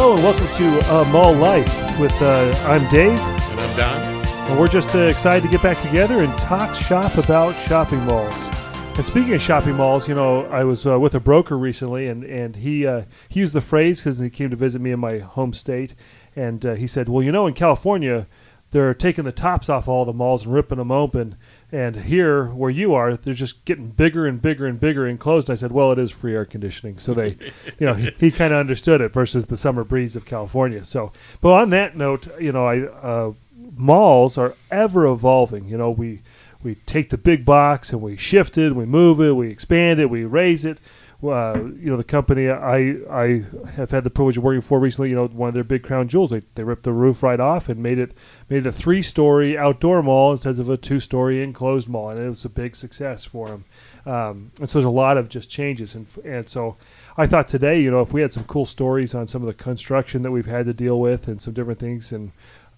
Hello and welcome to uh, Mall Life. With uh, I'm Dave, And I'm Don. and we're just uh, excited to get back together and talk shop about shopping malls. And speaking of shopping malls, you know, I was uh, with a broker recently, and and he uh, he used the phrase because he came to visit me in my home state, and uh, he said, "Well, you know, in California, they're taking the tops off all the malls and ripping them open." And here, where you are, they're just getting bigger and bigger and bigger enclosed. I said, "Well, it is free air conditioning, so they, you know, he, he kind of understood it versus the summer breeze of California." So, but on that note, you know, I uh, malls are ever evolving. You know, we we take the big box and we shift it, we move it, we expand it, we raise it. Uh, you know, the company I I have had the privilege of working for recently. You know, one of their big crown jewels, they, they ripped the roof right off and made it made it a three story outdoor mall instead of a two story enclosed mall, and it was a big success for them. Um, and so there's a lot of just changes, and and so I thought today, you know, if we had some cool stories on some of the construction that we've had to deal with and some different things, and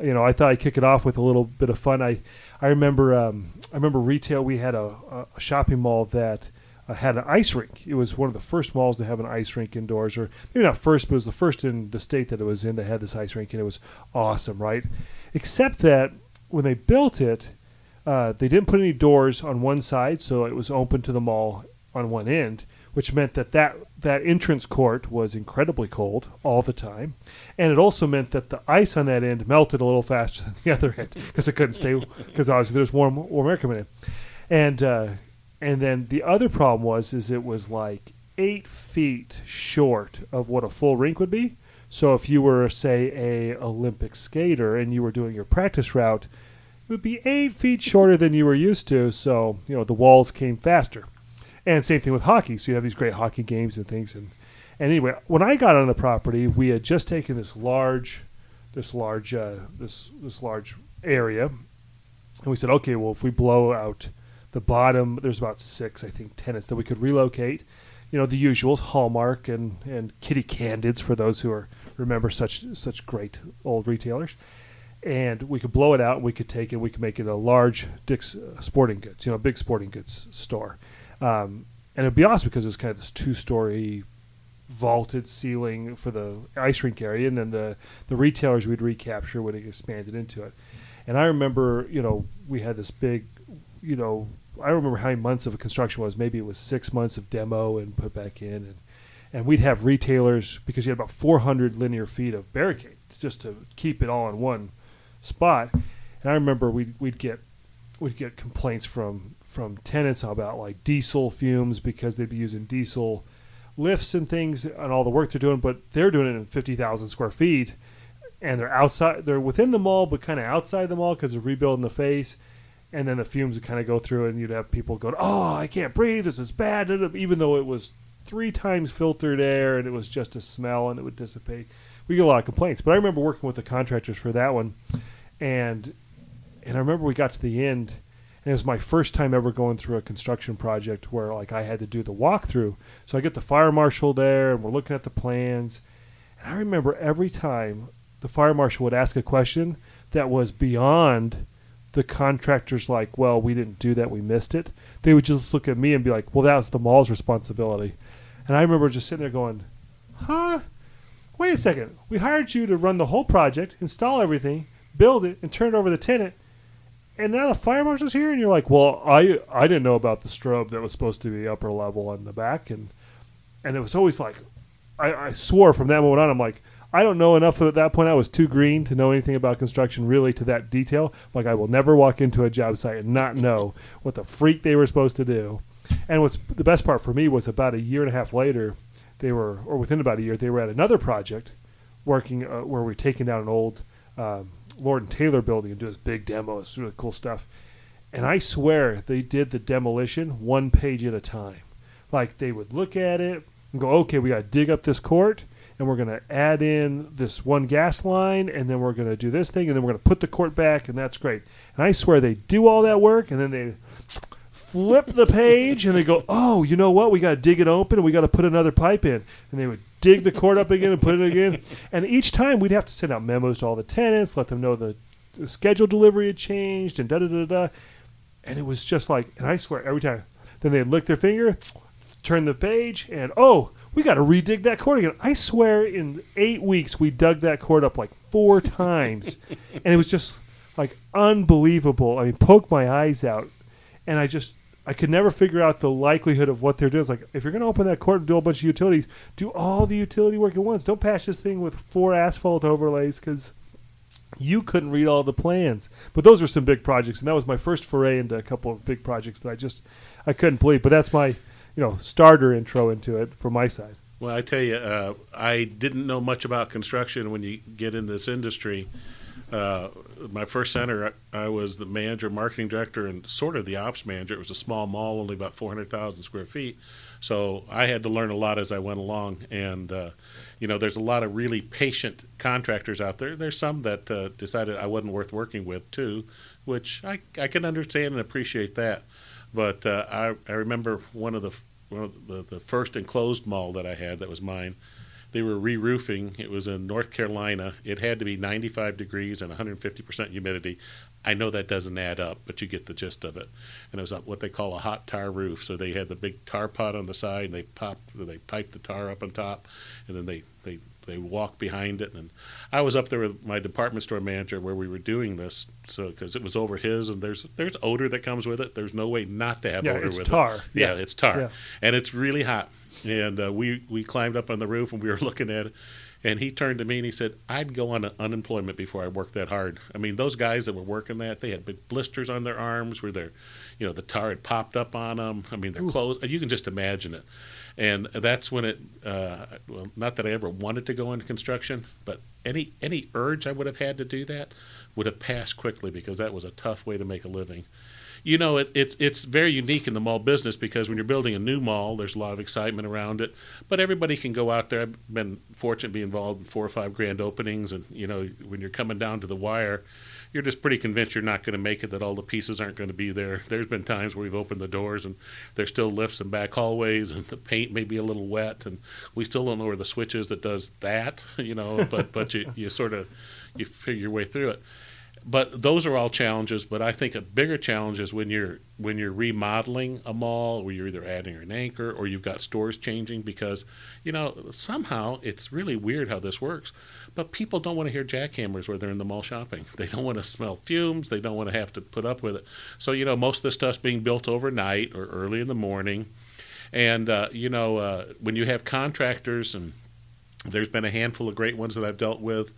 you know, I thought I'd kick it off with a little bit of fun. I I remember um, I remember retail. We had a, a shopping mall that uh, had an ice rink. It was one of the first malls to have an ice rink indoors, or maybe not first, but it was the first in the state that it was in that had this ice rink, and it was awesome, right? Except that when they built it, uh, they didn't put any doors on one side, so it was open to the mall on one end, which meant that that, that entrance court was incredibly cold all the time. And it also meant that the ice on that end melted a little faster than the other end because it couldn't stay, because obviously there's warm, warm air coming in. And, uh, and then the other problem was is it was like eight feet short of what a full rink would be. So if you were, say, a Olympic skater and you were doing your practice route, it would be eight feet shorter than you were used to. So you know the walls came faster. And same thing with hockey. So you have these great hockey games and things. And, and anyway, when I got on the property, we had just taken this large, this large, uh, this this large area, and we said, okay, well, if we blow out the bottom, there's about six, I think, tenants that we could relocate. You know, the usuals, Hallmark and and Kitty Candids for those who are remember such such great old retailers. And we could blow it out. We could take it. We could make it a large Dick's uh, Sporting Goods, you know, big sporting goods store. Um, and it'd be awesome because it was kind of this two-story vaulted ceiling for the ice rink area, and then the the retailers we'd recapture would expand it into it. And I remember, you know, we had this big, you know, I remember how many months of construction was. Maybe it was six months of demo and put back in, and and we'd have retailers because you had about 400 linear feet of barricade just to keep it all in one spot. And I remember we'd we'd get we'd get complaints from from tenants about like diesel fumes because they'd be using diesel lifts and things and all the work they're doing, but they're doing it in 50,000 square feet and they're outside, they're within the mall, but kind of outside the mall because they're rebuilding the face. And then the fumes would kind of go through and you'd have people going, Oh, I can't breathe. This is bad. Even though it was three times filtered air and it was just a smell and it would dissipate. We get a lot of complaints. But I remember working with the contractors for that one. And, and I remember we got to the end and it was my first time ever going through a construction project where like I had to do the walkthrough. So I get the fire marshal there, and we're looking at the plans. And I remember every time the fire marshal would ask a question that was beyond the contractor's like, well, we didn't do that, we missed it. They would just look at me and be like, well, that was the mall's responsibility. And I remember just sitting there going, huh? Wait a second. We hired you to run the whole project, install everything, build it, and turn it over to the tenant and now the fire marshal's here, and you're like, well, I I didn't know about the strobe that was supposed to be upper level on the back, and and it was always like, I, I swore from that moment on, I'm like, I don't know enough at that point. I was too green to know anything about construction really to that detail. Like I will never walk into a job site and not know what the freak they were supposed to do. And what's the best part for me was about a year and a half later, they were, or within about a year, they were at another project, working uh, where we're taking down an old. Um, Lord and Taylor building and do this big demo. It's really cool stuff. And I swear they did the demolition one page at a time. Like they would look at it and go, okay, we got to dig up this court and we're going to add in this one gas line and then we're going to do this thing and then we're going to put the court back and that's great. And I swear they do all that work and then they flip the page and they go, oh, you know what? We got to dig it open and we got to put another pipe in. And they would dig the court up again and put it again. And each time we'd have to send out memos to all the tenants, let them know the, schedule delivery had changed and da da da da. And it was just like, and I swear every time, then they'd lick their finger, turn the page, and oh, we got to redig that court again. I swear, in eight weeks, we dug that court up like four times, and it was just like unbelievable. I mean, poke my eyes out, and I just I could never figure out the likelihood of what they're doing. It's like if you're going to open that court and do a bunch of utilities, do all the utility work at once. Don't patch this thing with four asphalt overlays because you couldn't read all the plans. But those were some big projects, and that was my first foray into a couple of big projects that I just I couldn't believe. But that's my you know starter intro into it from my side. Well, I tell you, uh, I didn't know much about construction when you get in this industry. Uh, my first center, I, I, was the manager, marketing director, and sort of the ops manager. It was a small mall, only about 400,000 square feet. So I had to learn a lot as I went along. And, uh, you know, there's a lot of really patient contractors out there. There's some that uh, decided I wasn't worth working with, too, which I, I can understand and appreciate that. But uh, I, I remember one of the one of the, the first enclosed mall that I had that was mine. They were re-roofing. It was in North Carolina. It had to be 95 degrees and 150% humidity. I know that doesn't add up, but you get the gist of it. And it was what they call a hot tar roof. So they had the big tar pot on the side, and they popped, they piped the tar up on top, and then they they they walked behind it. And I was up there with my department store manager where we were doing this, so because it was over his, and there's there's odor that comes with it. There's no way not to have yeah, odor with tar. it. Yeah, it's tar Yeah. it's tar, Yeah. and it's really hot. And uh, we we climbed up on the roof and we were looking at it. And he turned to me and he said, "I'd go on unemployment before I worked that hard." I mean, those guys that were working that, they had big blisters on their arms where their, you know, the tar had popped up on them. I mean, their clothes. You can just imagine it. And that's when it. Uh, well, not that I ever wanted to go into construction, but any any urge I would have had to do that would have passed quickly because that was a tough way to make a living you know, it, it's it's very unique in the mall business because when you're building a new mall, there's a lot of excitement around it. But everybody can go out there. I've been fortunate to be involved in four or five grand openings, and you know, when you're coming down to the wire, you're just pretty convinced you're not going to make it. That all the pieces aren't going to be there. There's been times where we've opened the doors and there's still lifts and back hallways, and the paint may be a little wet, and we still don't know where the switch is that does that. You know, but but you you sort of you figure your way through it but those are all challenges. But I think a bigger challenge is when you're when you're remodeling a mall, where you're either adding an anchor or you've got stores changing because you know somehow it's really weird how this works. But people don't want to hear jackhammers where they're in the mall shopping. They don't want to smell fumes. They don't want to have to put up with it. So you know most of the stuff's being built overnight or early in the morning, and uh, you know uh, when you have contractors and there's been a handful of great ones that I've dealt with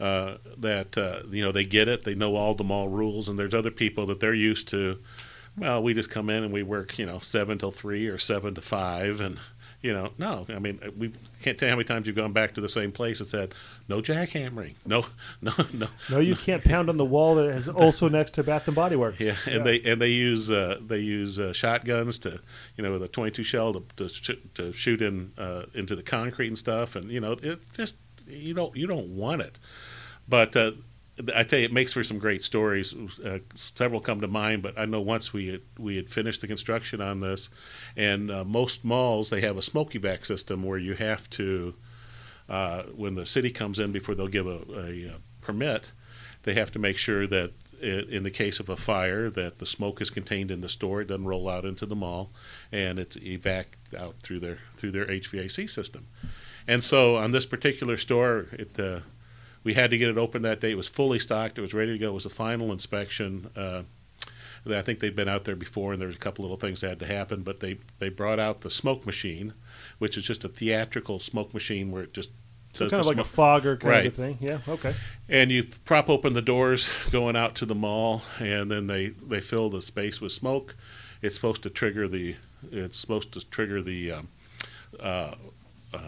uh, that uh, you know they get it, they know all the mall rules, and there's other people that they're used to. Well, we just come in and we work, you know, seven till three or seven to five, and you know, no, I mean, we can't tell you how many times you've gone back to the same place and said, no jackhammering, no, no, no. No, you can't pound on the wall that is also next to Bath and Body Works. Yeah, and they and they use uh, they use uh, shotguns to you know with a 22 shell to to, sh- to shoot in uh, into the concrete and stuff, and you know it just you don't you don't want it, but. I tell you, it makes for some great stories. Uh, several come to mind, but I know once we had, we had finished the construction on this, and uh, most malls they have a smoke evac system where you have to, uh, when the city comes in before they'll give a, a, uh permit, they have to make sure that i in the case of a fire that the smoke is contained in the store, it doesn't roll out into the mall, and it's evac out through their through their HVAC system. And so on this particular store, it uh, we had to get it open that day. It was fully stocked. It was ready to go. It was a final inspection. Uh, I think they'd been out there before, and there was a couple little things that had to happen. But they they brought out the smoke machine, which is just a theatrical smoke machine where it just So kind of like a fogger kind Right. of thing. Yeah. Okay. and you prop open the doors going out to the mall, and then they they fill the space with smoke. It's supposed to trigger the it's supposed to trigger the um, uh, uh,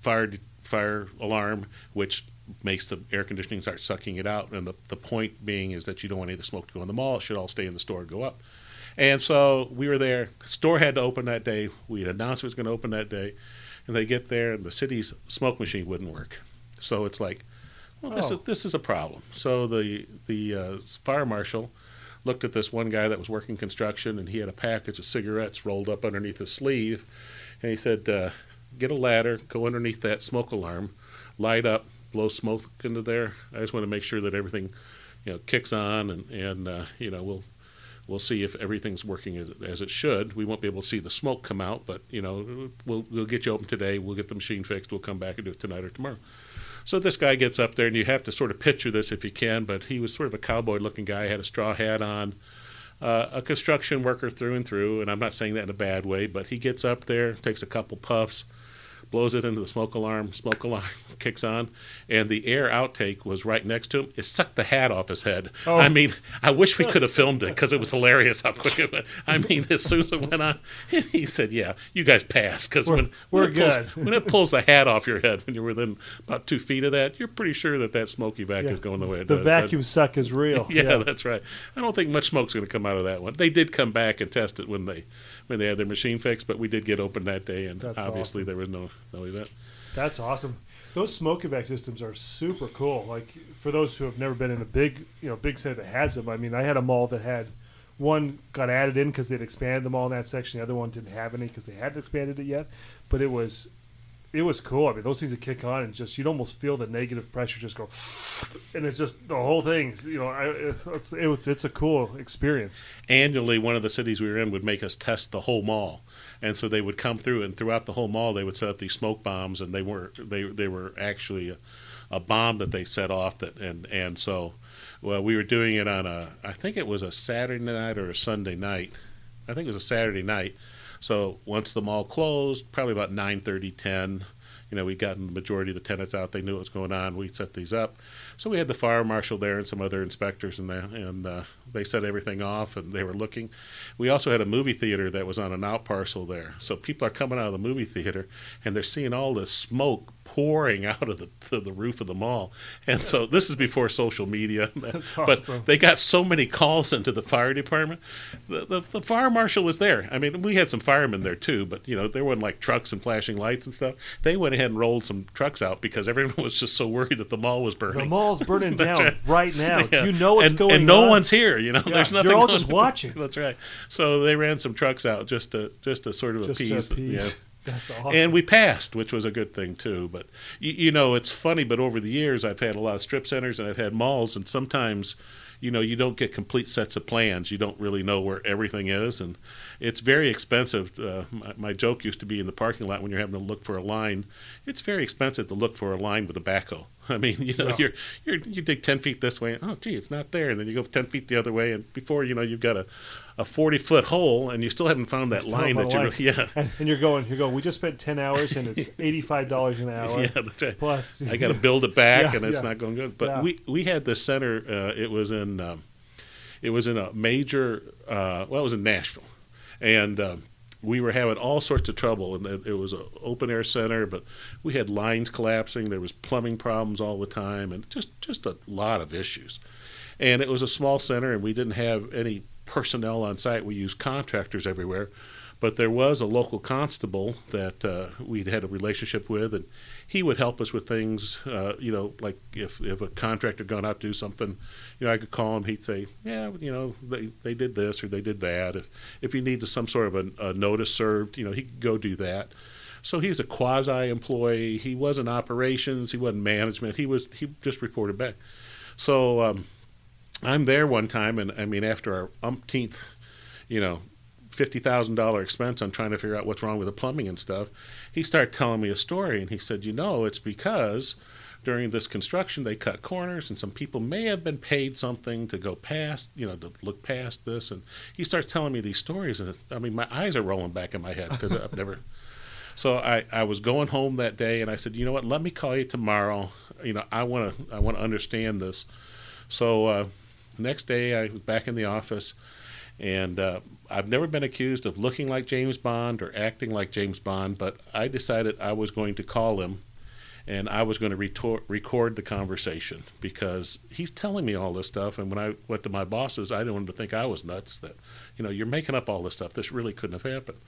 fire fire alarm, which makes the air conditioning start sucking it out. And the, the point being is that you don't want any of the smoke to go in the mall. It should all stay in the store and go up. And so we were there. Store had to open that day. We had announced it was going to open that day. And they get there, and the city's smoke machine wouldn't work. So it's like, well, this Oh. is this is a problem. So the the uh, fire marshal looked at this one guy that was working construction, and he had a package of cigarettes rolled up underneath his sleeve, and he said, uh, "Get a ladder, go underneath that smoke alarm, light up, blow smoke into there. I just want to make sure that everything, you know, kicks on, and and uh, you know we'll we'll see if everything's working as, as it should. We won't be able to see the smoke come out, but you know, we'll we'll get you open today. We'll get the machine fixed. We'll come back and do it tonight or tomorrow. So this guy gets up there, and you have to sort of picture this if you can. But he was sort of a cowboy-looking guy, had a straw hat on, uh, a construction worker through and through. And I'm not saying that in a bad way, but he gets up there, takes a couple puffs, blows it into the smoke alarm. Smoke alarm kicks on, and the air outtake was right next to him. It sucked the hat off his head. Oh. I mean, I wish we could have filmed it because it was hilarious how quick it went. I mean, as soon as it went on, he said, "Yeah, you guys pass because when, we're when it pulls, good. when it pulls the hat off your head when you're within about two feet of that, you're pretty sure that that smoke evac Yeah. is going the way it The does. vacuum suck is real. But- yeah, that's right. I don't think much smoke's going to come out of that one. They did come back and test it when they when they had their machine fixed, but we did get open that day, and That's obviously awesome. there was no no event. That's awesome. Those smoke evac systems are super cool. Like for those who have never been in a big, you know, big center that has them. I mean, I had a mall that had one got added in because they'd expanded the mall in that section. The other one didn't have any because they hadn't expanded it yet. But it was, it was cool. I mean, those things would kick on and just you'd almost feel the negative pressure just go, and it's just the whole thing. You know, I, it's it's, it's a cool experience. annually one of the cities we were in would make us test the whole mall and so they would come through and throughout the whole mall they would set up these smoke bombs and they were they they were actually a, a bomb that they set off that and and so well we were doing it on a I think it was a Saturday night or a Sunday night I think it was a Saturday night so once the mall closed probably about 9:30 10 you know we'd gotten the majority of the tenants out they knew what was going on we set these up so we had the fire marshal there and some other inspectors and that, and uh, they set everything off and they were looking. We also had a movie theater that was on an out parcel there. So people are coming out of the movie theater and they're seeing all this smoke pouring out of the, the roof of the mall. And so this is before social media. That's but awesome. they got so many calls into the fire department. The, the, the fire marshal was there. I mean, we had some firemen there too, but you know, there wasn't like trucks and flashing lights and stuff. They went ahead and rolled some trucks out because everyone was just so worried that the mall was burning. The mall's burning down right now. Yeah. You know what's and, going on. and no on? one's here. You know, Yeah, there's nothing you're all on. just watching. That's right. So they ran some trucks out just to just to sort of Just appease. appease. Yeah. That's awesome. And we passed, which was a good thing too. But you, you know, it's funny. But over the years, I've had a lot of strip centers and I've had malls, and sometimes, you know, you don't get complete sets of plans. You don't really know where everything is, and it's very expensive. Uh, my, my joke used to be in the parking lot when you're having to look for a line. It's very expensive to look for a line with a backhoe. I mean, you know, Yeah. you're, you're you dig ten feet this way. Oh, gee, it's not there. And then you go ten feet the other way, and before you know, you've got a a forty foot hole, and you still haven't found that line that you're. found Yeah, and, and you're going, you're going. We just spent ten hours, and it's eighty-five dollars an hour. yeah, that's right. Plus, I got to build it back, Yeah, and it's yeah. not going good. But Yeah. we we had this center. Uh, it was in um, it was in a major. Uh, well, it was in Nashville, and um, we were having all sorts of trouble. And it, it was an open air center, but we had lines collapsing. There was plumbing problems all the time, and just just a lot of issues. And it was a small center, and we didn't have any personnel on site. We use contractors everywhere. But there was a local constable that uh, we'd had a relationship with, and he would help us with things. Uh, you know, like if if a contractor gone out to do something, you know, I could call him. He'd say, "Yeah, you know, they they did this or they did that." If if he needed some sort of a, a notice served, you know, he could go do that. So he's a quasi employee. He wasn't operations. He wasn't management. He was he just reported back. So um, I'm there one time, and I mean, after our umpteenth, you know, fifty thousand dollar expense on trying to figure out what's wrong with the plumbing and stuff, he started telling me a story, and he said, you know, it's because during this construction they cut corners, and some people may have been paid something to go past, you know, to look past this, and he starts telling me these stories, and I mean, my eyes are rolling back in my head because I've never. So I, I was going home that day, and I said, you know what? Let me call you tomorrow. You know, I want to I want to understand this. So uh, next day, I was back in the office, and uh, I've never been accused of looking like James Bond or acting like James Bond, but I decided I was going to call him and I was going to retor- record the conversation because he's telling me all this stuff. And when I went to my bosses, I didn't want them to think I was nuts that, you know, you're making up all this stuff. This really couldn't have happened.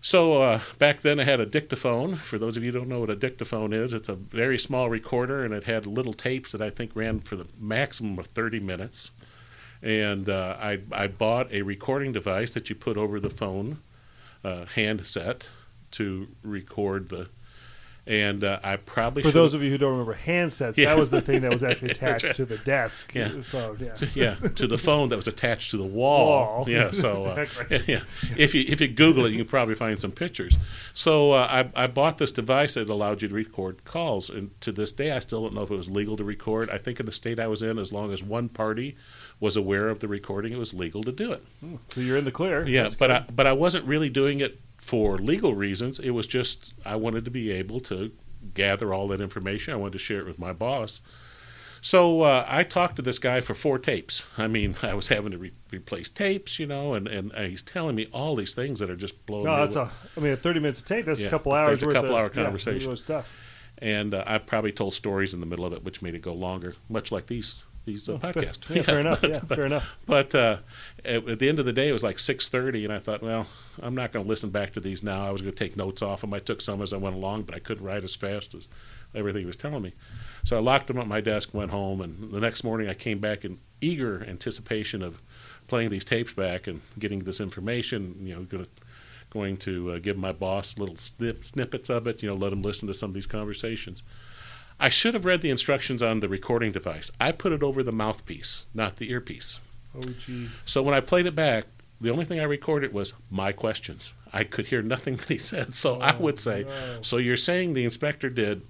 So uh, back then I had a dictaphone. For those of you who don't know what a dictaphone is, it's a very small recorder and it had little tapes that I think ran for the maximum of 30 minutes. And uh, I, I bought a recording device that you put over the phone uh, handset to record the And uh, I probably For those of you who don't remember handsets, Yeah. that was the thing that was actually attached right. to the desk. Yeah. phone, yeah. yeah, to the phone that was attached to the wall. Wall. Yeah, so uh, Exactly. yeah, if you if you Google it, you can probably find some pictures. So uh, I, I bought this device that allowed you to record calls, and to this day, I still don't know if it was legal to record. I think in the state I was in, as long as one party was aware of the recording, it was legal to do it. So you're in the clear. Yeah, That's but good. I but I wasn't really doing it for legal reasons. It was just I wanted to be able to gather all that information. I wanted to share it with my boss. So uh, I talked to this guy for four tapes. I mean, I was having to re- replace tapes, you know, and, and he's telling me all these things that are just blowing no, me that's away. a. I mean, 30 minutes to take. That's Yeah, a couple that's hours. a couple of, hour yeah, conversation. really stuff. And uh, I probably told stories in the middle of it, which made it go longer, much like these these uh, Oh, fair- podcasts. Yeah, fair enough. but- Yeah, fair enough. But uh, at, at the end of the day, it was like six thirty, and I thought, well, I'm not going to listen back to these now. I was going to take notes off them. I took some as I went along, but I couldn't write as fast as everything he was telling me. So I locked them up at my desk, went home, and the next morning I came back in eager anticipation of playing these tapes back and getting this information. You know, going to going to uh, give my boss little snip, snippets of it. You know, let him listen to some of these conversations. I should have read the instructions on the recording device. I put it over the mouthpiece, not the earpiece. Oh, jeez. So when I played it back, the only thing I recorded was my questions. I could hear nothing that he said. So I Oh, would say, no. "So you're saying the inspector did?"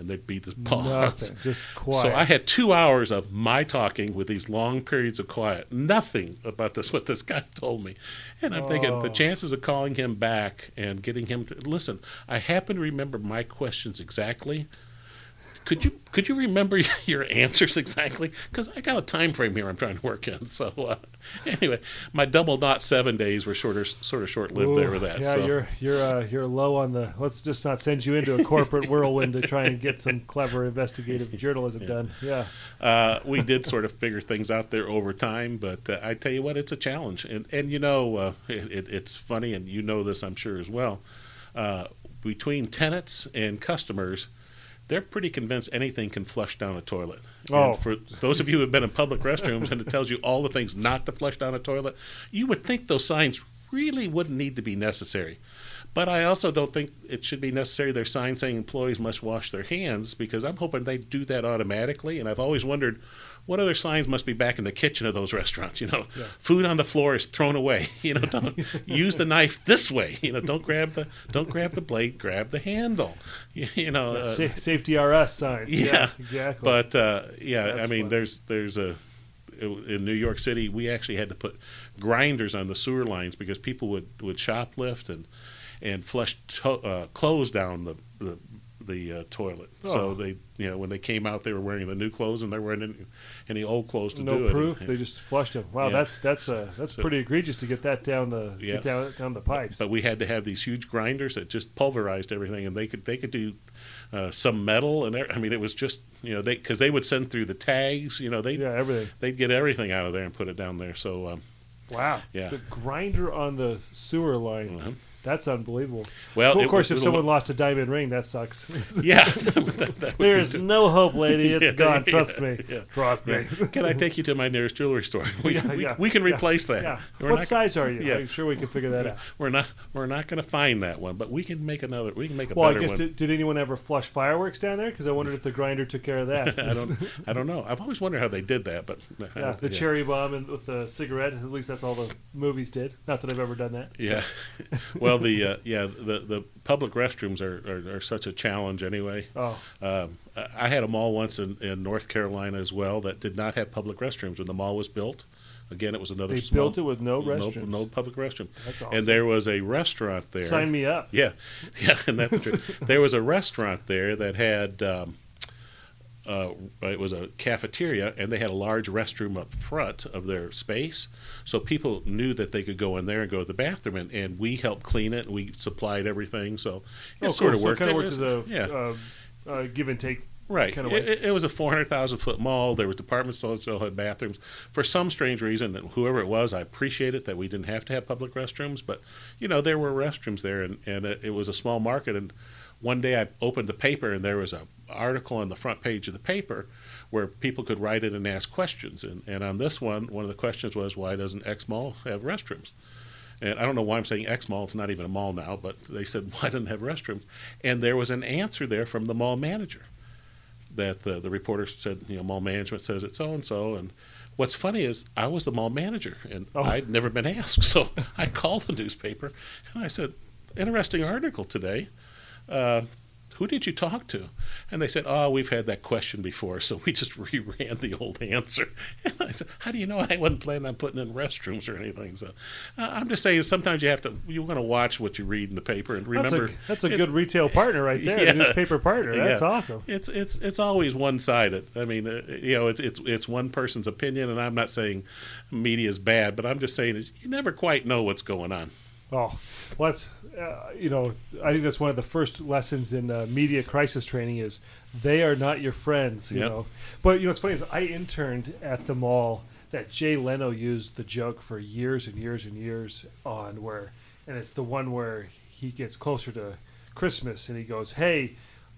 And there'd be this pause. Nothing. Just quiet. So I had two hours of my talking with these long periods of quiet. Nothing about this what this guy told me, and I'm thinking the Oh. chances of calling him back and getting him to listen. I happen to remember my questions exactly. Could you could you remember your answers exactly? Because I got a time frame here I'm trying to work in. So uh, anyway, my double dot seven days were sort of sort of short lived there with that. Yeah, so. you're you're uh, you're low on the. Let's just not send you into a corporate whirlwind to try and get some clever investigative journalism done. Yeah. uh, we did sort of figure things out there over time, but uh, I tell you what, it's a challenge, and and you know, uh, it, it, it's funny, and you know this, I'm sure as well. Uh, between tenants and customers, they're pretty convinced anything can flush down a toilet. And Oh. for those of you who have been in public restrooms and it tells you all the things not to flush down a toilet, you would think those signs really wouldn't need to be necessary. But I also don't think it should be necessary. There's signs saying employees must wash their hands because I'm hoping they do that automatically. And I've always wondered what other signs must be back in the kitchen of those restaurants. You know, Yeah. food on the floor is thrown away. You know, don't use the knife this way. You know, don't grab the don't grab the blade, grab the handle. You, you know, uh, Sa- safety RS signs. Yeah, yeah, exactly. But uh, yeah, I mean, funny. there's there's a in New York City, we actually had to put grinders on the sewer lines because people would would shoplift and and flush to, uh, clothes down the the, the uh, toilet. So Oh. they, you know, when they came out, they were wearing the new clothes and they weren't any, any old clothes to do it. no proof. And- They just flushed them. Wow, Yeah. that's that's uh, that's So- pretty egregious to get that down the Yeah. get down down the pipes. but we had to have these huge grinders that just pulverized everything, and they could they could do uh, some metal and I mean it was just you know they because they would send through the tags, you know they yeah, everything. they'd get everything out of there and put it down there. So um, Wow. Yeah. The grinder on the sewer line. uh-huh. That's unbelievable. well, Well, of course, was- if someone lost a diamond ring, that sucks. yeah, that- that There's too- no hope, lady. It's Yeah, gone. yeah, Trust me. yeah. Trust me. Can I take you to my nearest jewelry store? We, Yeah, we, yeah, we can yeah, replace that. Yeah. What not, size are you? Yeah. I'm sure we can figure that out. We're not. We're not going to find that one, but we can make another. We can make a Well, I guess did, did anyone ever flush fireworks down there? Because I wondered if the grinder took care of that. I don't. I don't know. I've always wondered how they did that, but yeah, the cherry bomb and with the cigarette. At least that's all the movies did. Not that I've ever done that. Yeah. Well, the uh, yeah the the public restrooms are, are, are such a challenge anyway. Oh, Um, I had a mall once in, in North Carolina as well that did not have public restrooms when the mall was built. Again, it was another. they small, built it with no no, restrooms. no public restroom, That's awesome. and there was a restaurant there. Sign me up. Yeah, yeah, and that's true. there was a restaurant there that had. Um, uh, it was a cafeteria, and they had a large restroom up front of their space, so people knew that they could go in there and go to the bathroom, and, and we helped clean it. and We supplied everything, so it Oh, sort cool. of So it worked. kind of worked was- as a yeah, uh, uh, give and take. Right. kind of it, way. it- it was a 400,000 foot mall. There were department stores that still had bathrooms. For some strange reason, whoever it was, I appreciate it that we didn't have to have public restrooms. But, you know, there were restrooms there, and, and it, it was a small market. And one day I opened the paper, and there was an article on the front page of the paper where people could write in and ask questions. And, and on this one, one of the questions was, why doesn't X Mall have restrooms? And I don't know why I'm saying X Mall. It's not even a mall now, but they said, why doesn't it have restrooms? And there was an answer there from the mall manager that the, the reporter said, you know, mall management says it's so and so. And what's funny is I was the mall manager and Oh. I'd never been asked. So I called the newspaper and I said, interesting article today. Uh, who did you talk to? And they said, oh, we've had that question before, so we just reran the old answer. And I said, how do you know I wasn't planning on putting in restrooms or anything? So uh, I'm just saying, sometimes you have to, you want to watch what you read in the paper and remember. that's a, that's a good retail partner right there, Yeah. the newspaper partner. That's Yeah. awesome. It's it's it's always one sided. I mean, uh, you know, it's it's it's one person's opinion, and I'm not saying media is bad, but I'm just saying you never quite know what's going on. Oh, well, that's uh, you know, I think that's one of the first lessons in uh, media crisis training is they are not your friends. You Yep. know, but you know what's funny is I interned at the mall that Jay Leno used the joke for years and years and years on where, and it's the one where he gets closer to Christmas and he goes, "Hey,"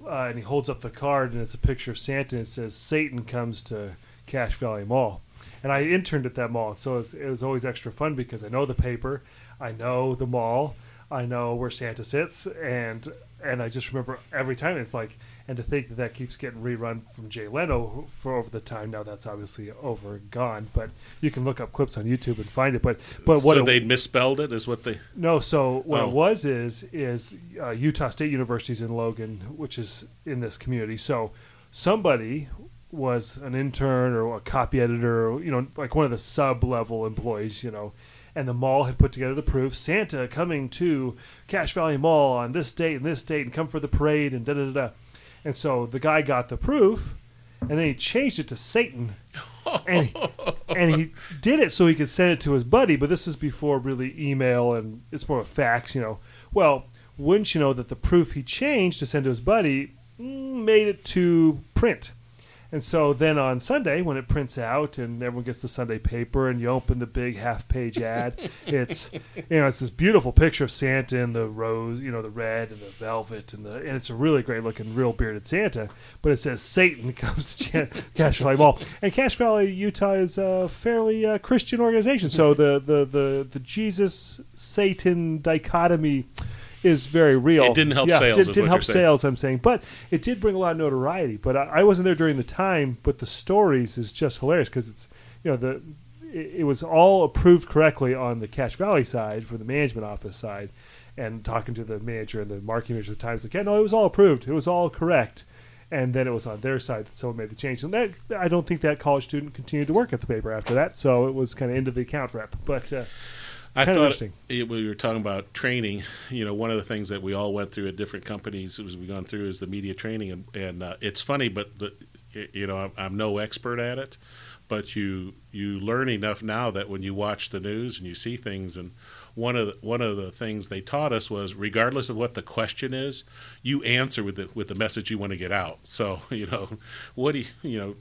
uh, and he holds up the card and it's a picture of Santa and it says Satan comes to Cache Valley Mall. And I interned at that mall, so it was, it was always extra fun because I know the paper, I know the mall, I know where Santa sits, and and I just remember every time it's like, and to think that that keeps getting rerun from Jay Leno for over the time. Now that's obviously over and gone, but you can look up clips on YouTube and find it. But but what so it- they misspelled it, is what they. no, so what Oh. it was is is uh, Utah State University's in Logan, which is in this community. So somebody was an intern or a copy editor, or, you know, like one of the sub level employees, you know, and the mall had put together the proof Santa coming to Cache Valley Mall on this date and this date and come for the parade and da da da. da. And so the guy got the proof, and then he changed it to Satan and he, and he did it so he could send it to his buddy. But this is before really email and it's more of a fax, you know. Well, wouldn't you know that the proof he changed to send to his buddy mm, made it to print. And so then on Sunday, when it prints out and everyone gets the Sunday paper and you open the big half page ad, it's you know it's this beautiful picture of Santa in the rose, you know the red and the velvet and the and it's a really great looking real bearded Santa. But it says Satan comes to Ch- Cache Valley Mall, and Cache Valley, Utah is a fairly uh, Christian organization, so the the the, the Jesus Satan dichotomy is very real. It didn't help yeah, sales, did, didn't help sales, I'm saying, but it did bring a lot of notoriety. But I, I wasn't there during the time. But the stories is just hilarious because it's you know the it, it was all approved correctly on the Cache Valley side for the management office side, and talking to the manager and the marketing manager at the times like, yeah, no, it was all approved. It was all correct. And then it was on their side that someone made the change. And that I don't think that college student continued to work at the paper after that. So it was kind of into the account rep. But uh, I Kinda thought interesting. it, we were talking about training. You know, one of the things that we all went through at different companies as we've gone through is the media training, and, and uh, it's funny, but the, you know, I'm, I'm no expert at it, but you you learn enough now that when you watch the news and you see things, and one of the, one of the things they taught us was, regardless of what the question is, you answer with the with the message you want to get out. So you know, what do you you know,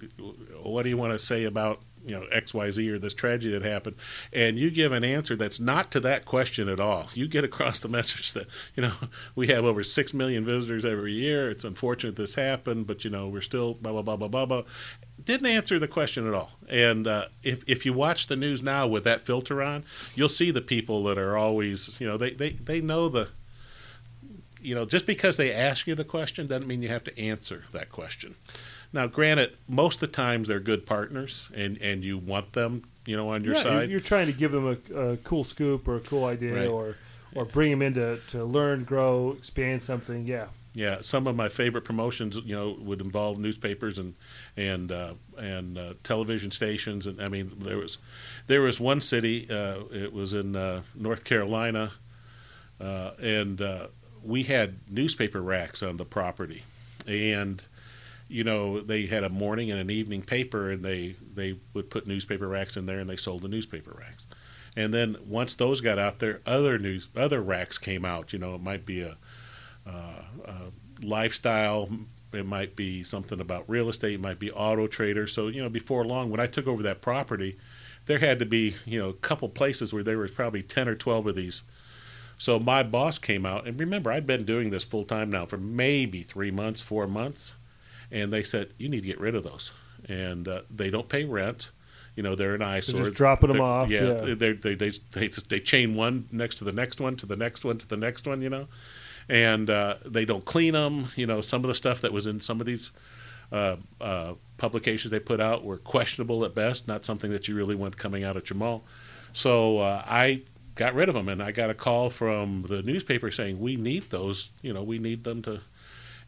what do you want to say about you know X Y Z or this tragedy that happened, and you give an answer that's not to that question at all. You get across the message that you know we have over six million visitors every year. It's unfortunate this happened, but you know we're still blah blah blah blah blah blah. Didn't answer the question at all. And uh, if if you watch the news now with that filter on, you'll see the people that are always you know they they they know the you know, just because they ask you the question doesn't mean you have to answer that question. Now, granted, most of the times they're good partners, and and you want them, you know, on your yeah, side. You're, trying to give them a, a cool scoop or a cool idea Right. or or bring them in to, to learn, grow, expand something. Yeah. Yeah, some of my favorite promotions, you know, would involve newspapers and and uh, and uh, television stations, and I mean, there was there was one city, uh, it was in uh, North Carolina, uh, and uh, we had newspaper racks on the property, and you know they had a morning and an evening paper, and they they would put newspaper racks in there, and they sold the newspaper racks, and then once those got out there, other news other racks came out. You know, it might be a uh, uh, lifestyle. It might be something about real estate. It might be auto trader. So you know, before long, when I took over that property, there had to be you know a couple places where there was probably ten or twelve of these. So my boss came out, and remember, I'd been doing this full time now for maybe three months, four months, and they said you need to get rid of those, and uh, they don't pay rent, You know, they're an eyesore. just dropping They're- off, yeah. they they they they they they chain one next to the next one to the next one to the next one. You know, and uh, they don't clean them. You know, some of the stuff that was in some of these uh, uh, publications they put out were questionable at best, not something that you really want coming out at your mall. So uh, I got rid of them, and I got a call from the newspaper saying we need those. You know, we need them to.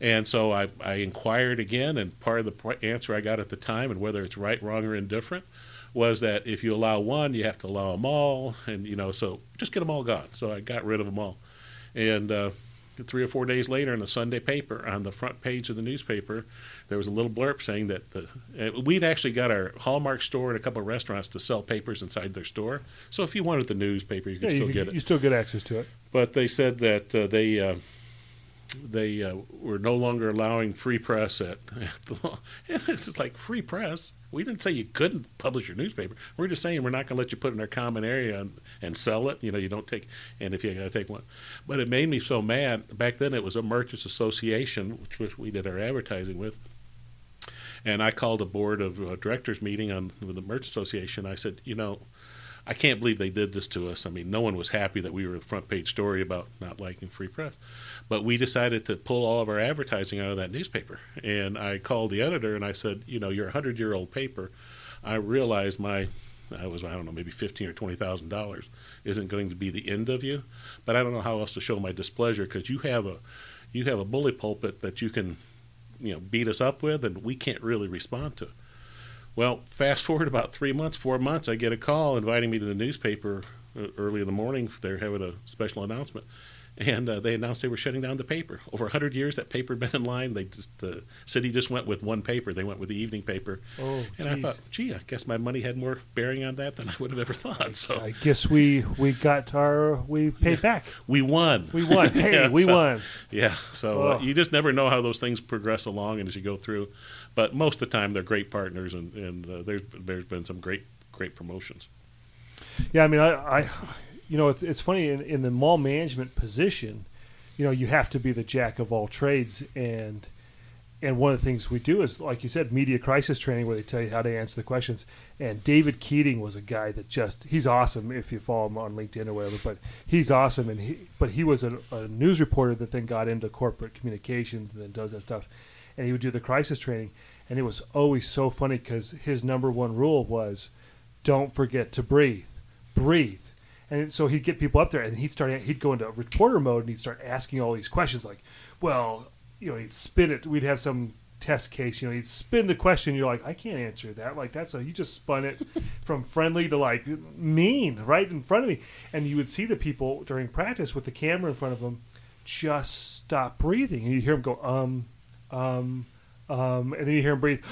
And so I, I inquired again, and part of the answer I got at the time, and whether it's right, wrong, or indifferent, was that if you allow one, you have to allow them all, and you know, so just get them all gone. So I got rid of them all, and uh, three or four days later, in the Sunday paper, on the front page of the newspaper, there was a little blurb saying that the, we'd actually got our Hallmark store and a couple of restaurants to sell papers inside their store. So if you wanted the newspaper, you could Yeah, still you, get it. you still get access to it. But they said that uh, they uh, they uh, were no longer allowing free press at, at the law. It's just like free press. We didn't say you couldn't publish your newspaper. We're just saying we're not going to let you put it in our common area and, and sell it. You know, you don't take, and if you got to take one. But it made me so mad. Back then, it was a merchants association, which was, we did our advertising with. And I called a board of uh, directors meeting on with the merchants association. I said, you know, I can't believe they did this to us. I mean, no one was happy that we were a front page story about not liking free press. But we decided to pull all of our advertising out of that newspaper. And I called the editor and I said, you know, you're a hundred year old paper. I realize my I was I don't know maybe fifteen or twenty thousand dollars isn't going to be the end of you, but I don't know how else to show my displeasure because you have a you have a bully pulpit that you can you know beat us up with and we can't really respond to. Well, fast forward about three months, four months, I get a call inviting me to the newspaper uh, early in the morning. They're having a special announcement, and uh, they announced they were shutting down the paper. Over 100 years, that paper had been in line. They just the city just went with one paper. They went with the evening paper, Oh, and I thought, gee, I guess my money had more bearing on that than I would have ever thought. So I guess we we got our we paid back. we won. We won. Hey, Yeah, we so- won. Yeah, so uh, Oh. you just never know how those things progress along and as you go through. But most of the time, they're great partners, and, and uh, there's there's been some great great promotions. Yeah, I mean, I, I you know, it's it's funny in, in the mall management position, you know, you have to be the jack of all trades, and and one of the things we do is, like you said, media crisis training, where they tell you how to answer the questions. And David Keating was a guy that just he's awesome if you follow him on LinkedIn or whatever. But he's awesome, and he but he was a, a news reporter that then got into corporate communications and then does that stuff, and he would do the crisis training, and it was always so funny because his number one rule was, don't forget to breathe, breathe. And so he'd get people up there, and he'd start. He'd go into reporter mode, and he'd start asking all these questions, like, "Well, you know, he'd spin it. We'd have some test case. You know, he'd spin the question. You're like, I can't answer that. Like that's a you just spun it from friendly to like mean right in front of me. And you would see the people during practice with the camera in front of them just stop breathing, and you hear them go um, um, um, and then you hear them breathe,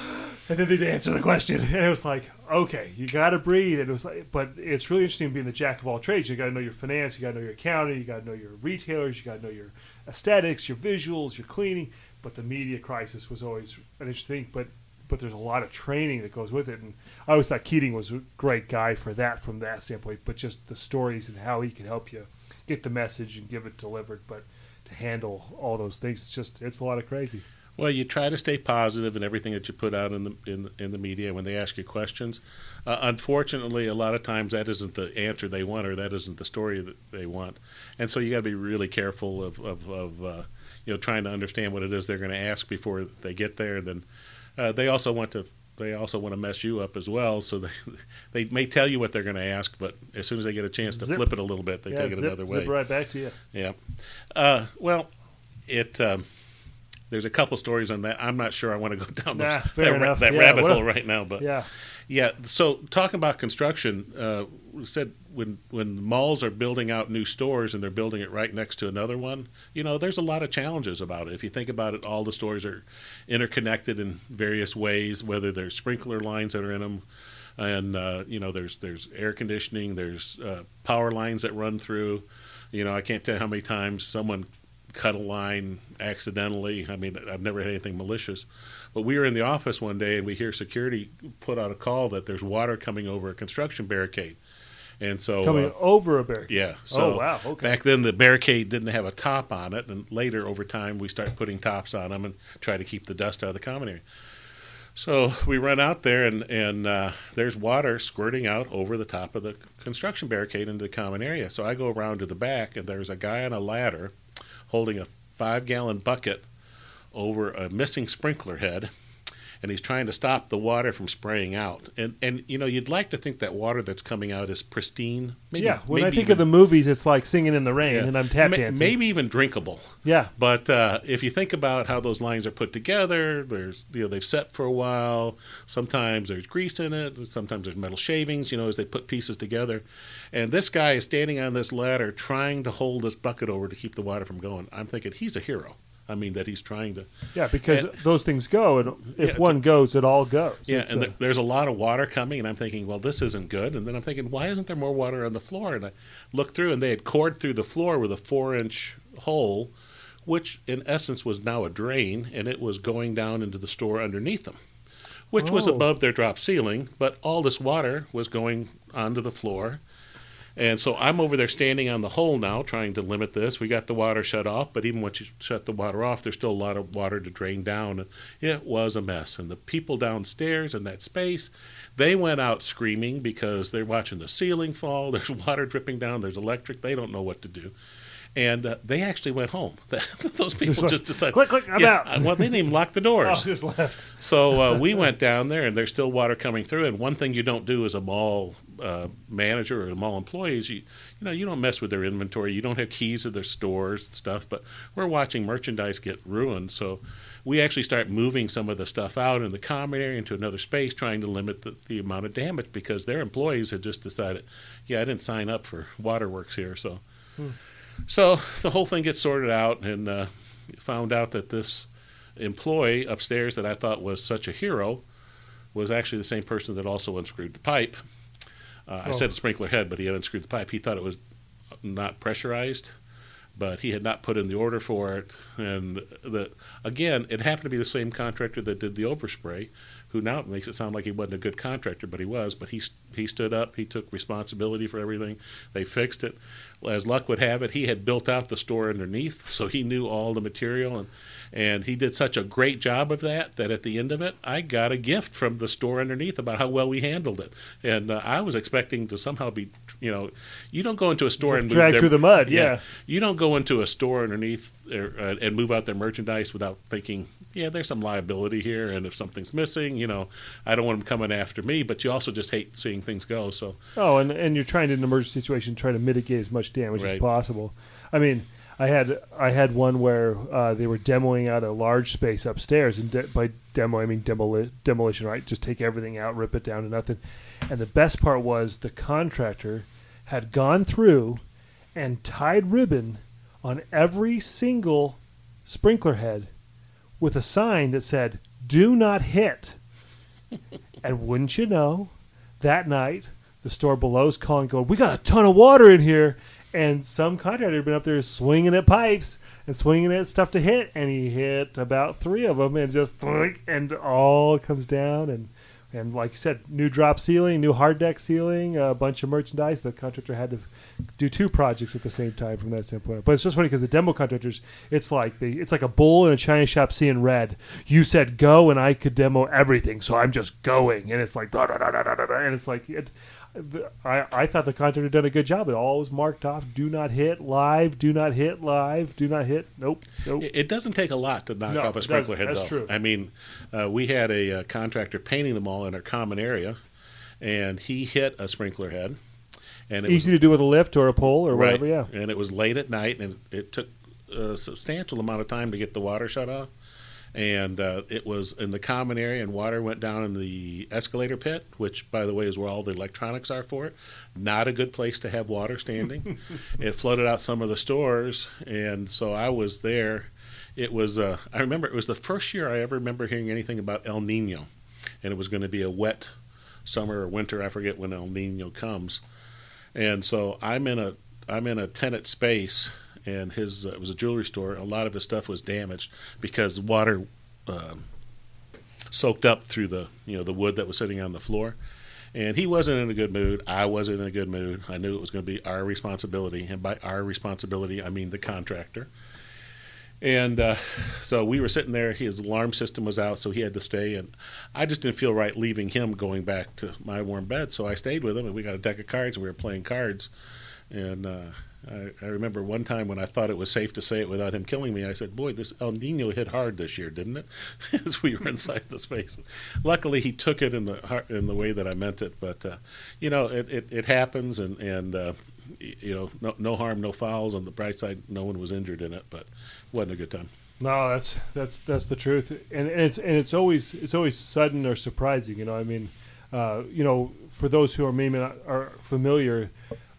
and then they'd answer the question, and it was like, okay, you got to breathe. And it was like, but it's really interesting being the jack of all trades. You got to know your finance, you got to know your accounting, you got to know your retailers, you got to know your aesthetics, your visuals, your cleaning. But the media crisis was always an interesting. But but there's a lot of training that goes with it, and I always thought Keating was a great guy for that from that standpoint. But just the stories and how he can help you get the message and give it delivered, but to handle all those things, it's just it's a lot of crazy. Well, you try to stay positive in everything that you put out in the in, in the media when they ask you questions. Uh, unfortunately, a lot of times that isn't the answer they want, or that isn't the story that they want, and so you got to be really careful of of, of uh, you know trying to understand what it is they're going to ask before they get there. And then uh, they also want to they also want to mess you up as well. So they they may tell you what they're going to ask, but as soon as they get a chance to Zip. flip it a little bit, they yeah, take it zip, another way. zip right back to you. Yeah. Uh, well, it. Um, there's a couple stories on that. I'm not sure I want to go down those, Nah, fair that, enough. that Yeah, rabbit a- hole right now. But yeah. Yeah, So talking about construction, uh, we said when when malls are building out new stores and they're building it right next to another one, you know, there's a lot of challenges about it. If you think about it, all the stores are interconnected in various ways. Whether there's sprinkler lines that are in them, and uh, you know, there's there's air conditioning, there's uh, power lines that run through. You know, I can't tell how many times someone cut a line accidentally. I mean, I've never had anything malicious. But we were in the office one day and we hear security put out a call that there's water coming over a construction barricade. And so, coming uh, over a barricade. yeah. So oh wow, okay. back then the barricade didn't have a top on it, and later over time we start putting tops on them and try to keep the dust out of the common area. So we run out there, and and uh, there's water squirting out over the top of the construction barricade into the common area. So I go around to the back, and there's a guy on a ladder holding a five gallon bucket over a missing sprinkler head and he's trying to stop the water from spraying out. And and you know, you'd like to think that water that's coming out is pristine. Maybe, yeah, when I think even, of the movies, it's like singing in the rain, yeah, and I'm tap dancing. Maybe even drinkable. Yeah. But uh, if you think about how those lines are put together, there's you know they've set for a while. Sometimes there's grease in it. Sometimes there's metal shavings. You know, as they put pieces together. And this guy is standing on this ladder trying to hold this bucket over to keep the water from going. I'm thinking he's a hero. I mean that he's trying to. Yeah, because and, those things go, and if yeah, one a, goes, it all goes. Yeah, it's and a, there's a lot of water coming, and I'm thinking, well, this isn't good. And then I'm thinking, why isn't there more water on the floor? And I look through, and they had cored through the floor with a four-inch hole, which in essence was now a drain, and it was going down into the store underneath them, which oh. was above their drop ceiling. But all this water was going onto the floor and so I'm over there standing on the hole now, trying to limit this. We got the water shut off, but even once you shut the water off, there's still a lot of water to drain down. It was a mess. And the people downstairs in that space, they went out screaming because they're watching the ceiling fall. There's water dripping down. There's electric. They don't know what to do and uh, they actually went home. Those people just decided, click, click, I'm yeah, out. well, they didn't even lock the doors. oh, just left. so uh, we went down there, and there's still water coming through. And one thing you don't do as a mall uh, manager or mall employees, you you know, you don't mess with their inventory. You don't have keys to their stores and stuff. But we're watching merchandise get ruined, so we actually start moving some of the stuff out in the common area into another space, trying to limit the, the amount of damage because their employees had just decided, yeah, I didn't sign up for waterworks here, so. Hmm. So the whole thing gets sorted out, and uh, found out that this employee upstairs that I thought was such a hero was actually the same person that also unscrewed the pipe. Uh, oh. I said sprinkler head, but he had unscrewed the pipe. He thought it was not pressurized, but he had not put in the order for it. And the again, it happened to be the same contractor that did the overspray, who now makes it sound like he wasn't a good contractor, but he was. But he he stood up, he took responsibility for everything. They fixed it. As luck would have it, he had built out the store underneath, so he knew all the material and and he did such a great job of that that at the end of it, I got a gift from the store underneath about how well we handled it. And uh, I was expecting to somehow be, you know, you don't go into a store and drag through the mud. Yeah. yeah. you don't go into a store underneath er, uh, and move out their merchandise without thinking, yeah, there's some liability here, and if something's missing, you know, I don't want them coming after me. But you also just hate seeing things go. So oh, and and you're trying in an emergency situation try to mitigate as much damage right. as possible. I mean I had I had one where uh, they were demoing out a large space upstairs, and de- by demo I mean demoli- demolition, right? Just take everything out, rip it down to nothing. And the best part was the contractor had gone through and tied ribbon on every single sprinkler head with a sign that said "Do not hit." and wouldn't you know, that night the store below's calling, going, "We got a ton of water in here," and some contractor had been up there swinging at pipes and swinging at stuff to hit, and he hit about three of them, and just and all comes down, and and like you said, new drop ceiling, new hard deck ceiling, a bunch of merchandise. The contractor had to do two projects at the same time from that standpoint. But it's just funny because the demo contractors, it's like the it's like a bull in a china shop seeing red. You said go, and I could demo everything, so I'm just going, and it's like da da da da da da, and it's like it, I, I thought the contractor had done a good job. It all was marked off. Do not hit live. Do not hit live. Do not hit. Nope. Nope. It doesn't take a lot to knock no, off a sprinkler head, that's though. True. I mean, uh, we had a, uh, contractor painting them all in our common area, and he hit a sprinkler head. And it easy was, to do with a lift or a pole or right. whatever. Yeah. And it was late at night, and it took a substantial amount of time to get the water shut off and uh, it was in the common area, and water went down in the escalator pit, which, by the way, is where all the electronics are for it. Not a good place to have water standing. it flooded out some of the stores, and so I was there. It was, uh, I remember, it was the first year I ever remember hearing anything about El Nino, and it was going to be a wet summer or winter. I forget when El Nino comes, and so I'm in a I'm in a tenant space and his uh, it was a jewelry store. A lot of his stuff was damaged because water uh, soaked up through the you know the wood that was sitting on the floor. And he wasn't in a good mood. I wasn't in a good mood. I knew it was going to be our responsibility, and by our responsibility, I mean the contractor. And uh, so we were sitting there. His alarm system was out, so he had to stay. And I just didn't feel right leaving him going back to my warm bed. So I stayed with him, and we got a deck of cards. And we were playing cards. And uh, I, I remember one time when I thought it was safe to say it without him killing me, I said, "Boy, this El Nino hit hard this year, didn't it?" As we were inside the space. Luckily, he took it in the in the way that I meant it. But uh, you know, it, it, it happens, and and uh, you know, no, no harm, no fouls. On the bright side, no one was injured in it, but wasn't a good time. No, that's that's that's the truth, and, and it's and it's always it's always sudden or surprising. You know, I mean, uh, you know, for those who are maybe not are familiar,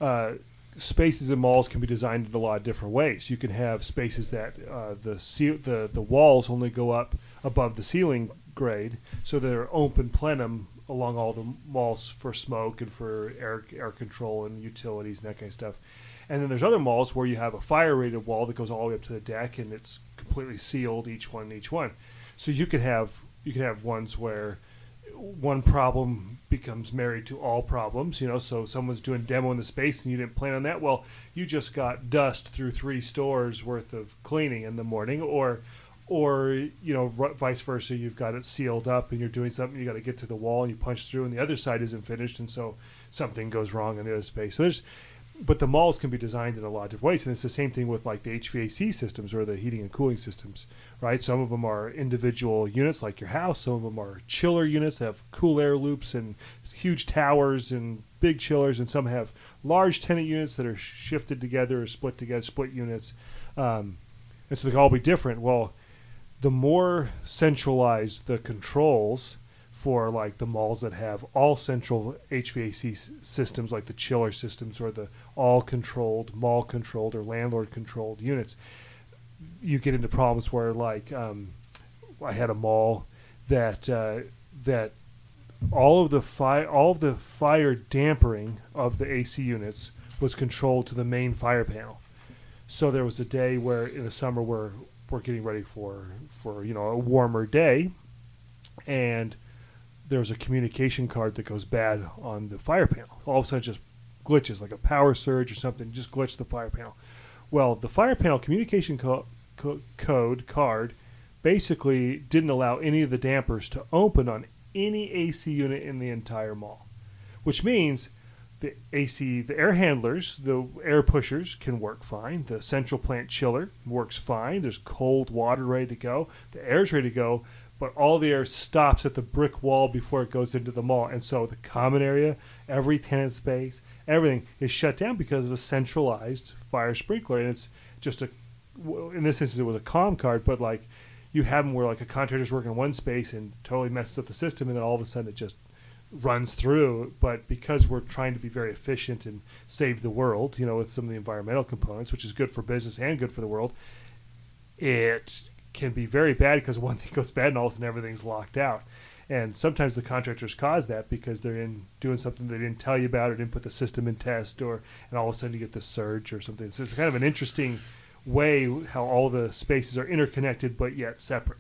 uh, spaces in malls can be designed in a lot of different ways. You can have spaces that uh, the ce- the the walls only go up above the ceiling grade, so they're open plenum along all the malls for smoke and for air air control and utilities and that kind of stuff. And then there's other malls where you have a fire rated wall that goes all the way up to the deck and it's completely sealed each one each one. So you could have you could have ones where one problem becomes married to all problems, you know, so someone's doing demo in the space and you didn't plan on that. Well, you just got dust through three stores worth of cleaning in the morning or or you know vice versa you've got it sealed up and you're doing something you got to get to the wall and you punch through and the other side isn't finished and so something goes wrong in the other space so there's but the malls can be designed in a lot of ways and it's the same thing with like the hvac systems or the heating and cooling systems right? Some of them are individual units like your house. Some of them are chiller units that have cool air loops and huge towers and big chillers. And some have large tenant units that are shifted together or split together split units. Um, and so they can all be different. Well the more centralized the controls for like the malls that have all central HVAC systems, like the chiller systems or the all controlled, mall controlled, or landlord controlled units, you get into problems where like um, I had a mall that uh, that all of the fire all of the fire dampering of the AC units was controlled to the main fire panel. So there was a day where in the summer where we're getting ready for for you know a warmer day, and there's a communication card that goes bad on the fire panel. All of a sudden, just glitches like a power surge or something. Just glitched the fire panel. Well, the fire panel communication co- co- code card basically didn't allow any of the dampers to open on any AC unit in the entire mall, which means the AC, the air handlers, the air pushers can work fine. The central plant chiller works fine. There's cold water ready to go. The air's ready to go, but all the air stops at the brick wall before it goes into the mall. And so the common area, every tenant space, everything is shut down because of a centralized fire sprinkler. And it's just a, in this instance, it was a com card, but like you have them where like a contractor's working in one space and totally messes up the system, and then all of a sudden it just runs through. But because we're trying to be very efficient and save the world, you know, with some of the environmental components, which is good for business and good for the world, it can be very bad because one thing goes bad and all of a sudden everything's locked out. And sometimes the contractors cause that because they're in doing something they didn't tell you about or didn't put the system in test, or and all of a sudden you get this surge or something. So it's kind of an interesting way how all the spaces are interconnected but yet separate.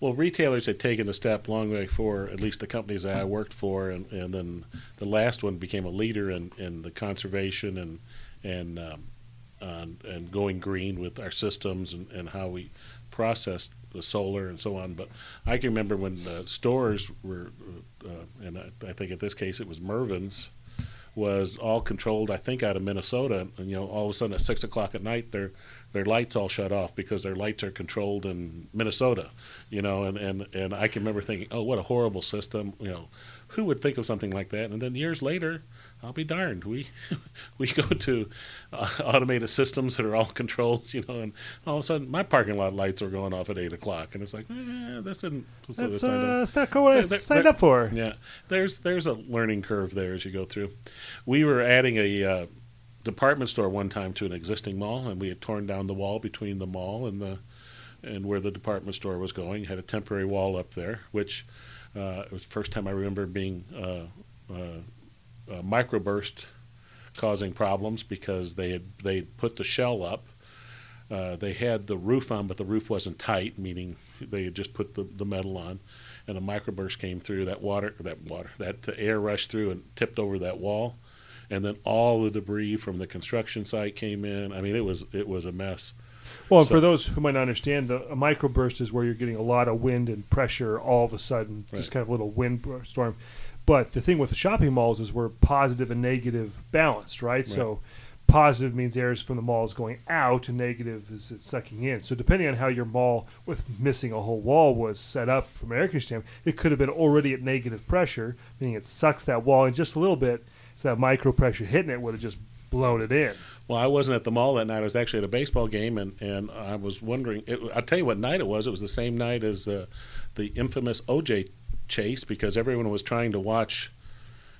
Well, retailers had taken the step long way before, at least the companies that I worked for, and, and then the last one became a leader in, in the conservation and and um, on, and going green with our systems and, and how we process the solar and so on. But I can remember when the stores were, uh, and I, I think in this case it was Mervyn's, was all controlled. I think out of Minnesota, and you know, all of a sudden at six o'clock at night, their their lights all shut off because their lights are controlled in Minnesota. You know, and and and I can remember thinking, oh, what a horrible system. You know, who would think of something like that? And then years later, I'll be darned. We we go to uh, automated systems that are all controlled, you know, and all of a sudden my parking lot lights are going off at eight o'clock, and it's like, eh, this didn't. That's, uh, that's not what I Yeah, they're- signed they're- up for. Yeah, there's there's a learning curve there as you go through. We were adding a uh, department store one time to an existing mall, and we had torn down the wall between the mall and the and where the department store was going. Had a temporary wall up there, which uh, it was the first time I remember being uh, uh, microburst causing problems because they had they put the shell up. Uh, they had the roof on, but the roof wasn't tight, meaning they had just put the, the metal on, and a microburst came through. That water, that water, that air rushed through and tipped over that wall, and then all the debris from the construction site came in. I mean, it was it was a mess. Well, So- for those who might not understand, the, a microburst is where you're getting a lot of wind and pressure all of a sudden, just kind of a little wind storm. But the thing with the shopping malls is we're positive and negative balanced, right? So positive means air is from the mall is going out, and negative is it's sucking in. So depending on how your mall, with missing a whole wall, was set up from an air conditioning it could have been already at negative pressure, meaning it sucks that wall in just a little bit, so that micro pressure hitting it would have just blown it in. Well, I wasn't at the mall that night. I was actually at a baseball game, and, and I was wondering. It, I'll tell you what night it was. It was the same night as uh, the infamous OJ chase because everyone was trying to watch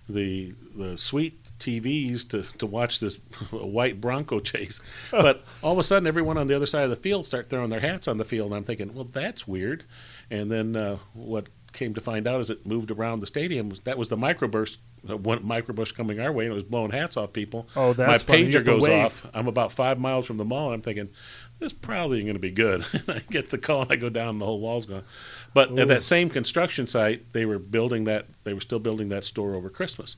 the the suite TVs to, to watch this white Bronco chase. But all of a sudden, everyone on the other side of the field start throwing their hats on the field, and I'm thinking, well, that's weird. And then uh, what came to find out is it moved around the stadium. That was the microburst, uh, one microburst coming our way, and it was blowing hats off people. Oh, that's my funny. Pager goes wave. off. I'm about five miles from the mall. And I'm thinking, this probably going to be good. And I get the call, and I go down, and the whole wall's gone. But Ooh. at that same construction site, they were building that. They were still building that store over Christmas.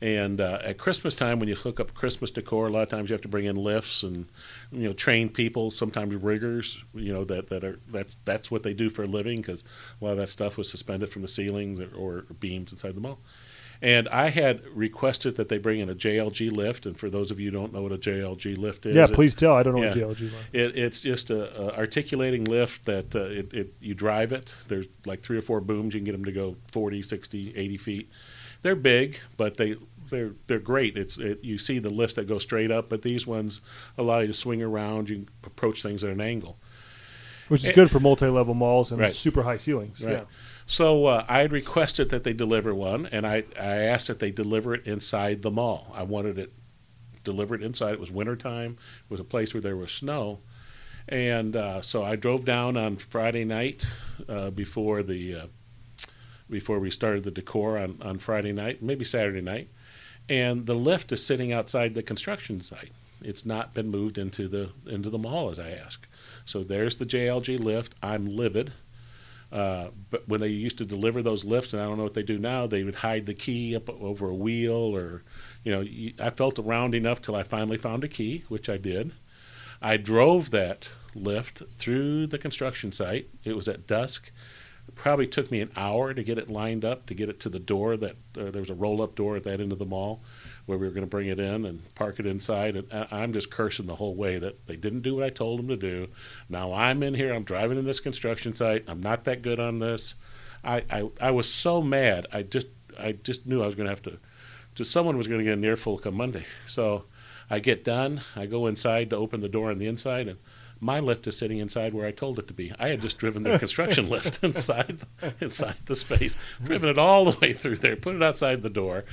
And uh, at Christmas time, when you hook up Christmas decor, a lot of times you have to bring in lifts and you know train people, sometimes riggers. You know that that are that's that's what they do for a living because a lot of that stuff was suspended from the ceilings or, or beams inside the mall. And I had requested that they bring in a JLG lift. And for those of you who don't know what a JLG lift is, Yeah, it- please tell. I don't know yeah. what JLG lift. it, it's just a, a articulating lift that uh, it, it, you drive it. There's like three or four booms. You can get them to go 40, 60, 80 feet. They're big, but they they're they're great. It's it, you see the lifts that go straight up, but these ones allow you to swing around. You can approach things at an angle. Which is Eh, good for multi-level malls and Right. super high ceilings. Right. Yeah. So uh, I had requested that they deliver one, and I, I asked that they deliver it inside the mall. I wanted it delivered inside. It was wintertime. It was a place where there was snow. And uh, so I drove down on Friday night uh, before the uh, before we started the decor on, on Friday night, maybe Saturday night. And the lift is sitting outside the construction site. It's not been moved into the into the mall as I asked. So there's the JLG lift. I'm livid. Uh, but when they used to deliver those lifts, and I don't know what they do now, they would hide the key up over a wheel, or you know, I felt around enough till I finally found a key, which I did. I drove that lift through the construction site. It was at dusk. It probably took me an hour to get it lined up to get it to the door. That uh, there was a roll-up door at that end of the mall where we were going to bring it in and park it inside. And I- I'm just cursing the whole way that they didn't do what I told them to do. Now I'm in here. I'm driving in this construction site. I'm not that good on this. I, I, I was so mad. I just I just knew I was going to have to. Just someone was going to get an earful come Monday. So I get done. I go inside to open the door on the inside, and my lift is sitting inside where I told it to be. I had just driven their construction lift inside inside the space, driven it all the way through there, put it outside the door,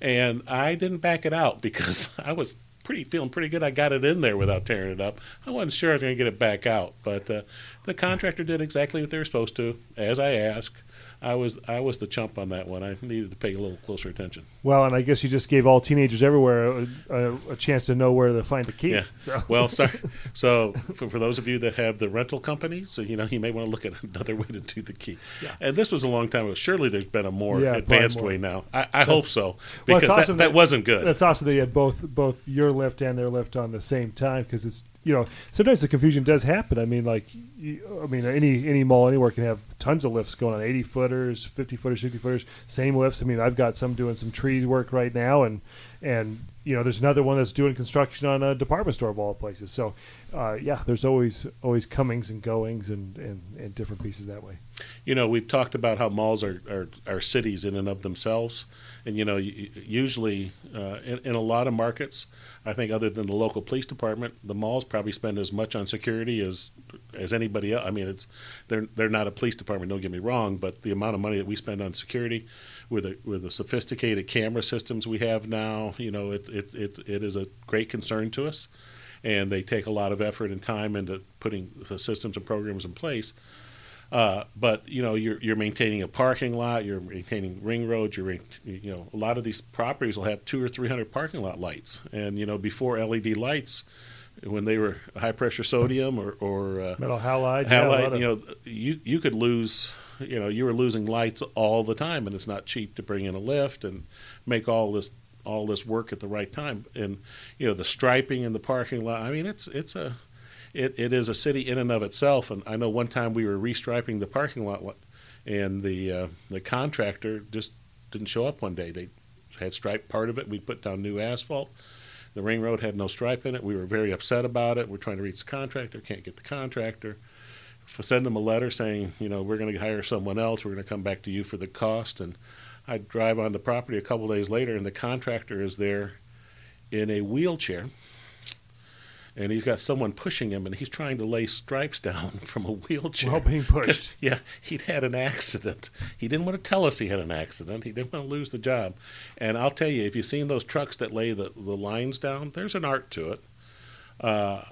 and I didn't back it out because I was pretty feeling pretty good. I got it in there without tearing it up. I wasn't sure I was going to get it back out, but uh, the contractor did exactly what they were supposed to, as I asked. I was I was the chump on that one. I needed to pay a little closer attention. Well, and I guess you just gave all teenagers everywhere a, a, a chance to know where to find the key. Yeah. So. Well, sorry. So, for, for those of you that have the rental companies, so you know, you may want to look at another way to do the key. Yeah. And this was a long time ago. Surely there's been a more Yeah, advanced more. way now. I, I hope so because it's awesome that, that that- wasn't good. That's awesome that you had both both your lift and their lift on the same time because it's you know sometimes the confusion does happen. I mean, like I mean any any mall anywhere can have tons of lifts going on, eighty footers, fifty footers, sixty footers, same lifts. I mean, I've got some doing some tree work right now, and and you know there's another one that's doing construction on a department store of all places. So uh, yeah, there's always always comings and goings and, and and different pieces that way. You know, we've talked about how malls are, are, are cities in and of themselves. And, you know, usually uh, in, in a lot of markets, I think other than the local police department, the malls probably spend as much on security as as anybody else. I mean, it's they're they're not a police department. Don't get me wrong, but the amount of money that we spend on security, with the with the sophisticated camera systems we have now, you know, it it it, it is a great concern to us, and they take a lot of effort and time into putting the systems and programs in place. Uh, but you know, you're you're maintaining a parking lot, you're maintaining ring roads, you're you know, a lot of these properties will have two or three hundred parking lot lights, and you know, before LED lights, when they were high pressure sodium or or uh, Metal halide, yeah, halide, of- you know, you you could lose, you know, you were losing lights all the time, and it's not cheap to bring in a lift and make all this all this work at the right time, and you know, the striping in the parking lot. I mean, it's it's a it, it is a city in and of itself. And I know one time we were restriping the parking lot, and the uh, the contractor just didn't show up one day. They had striped part of it. We put down new asphalt. The ring road had no stripe in it. We were very upset about it. We're trying to reach the contractor, can't get the contractor. Send them a letter saying, you know, we're going to hire someone else. We're going to come back to you for the cost. And I drive on the property a couple days later, and the contractor is there in a wheelchair, and he's got someone pushing him, and he's trying to lay stripes down from a wheelchair. While being pushed. Yeah, he'd had an accident. He didn't want to tell us he had an accident. He didn't want to lose the job. And I'll tell you, if you've seen those trucks that lay the, the lines down, there's an art to it. Uh,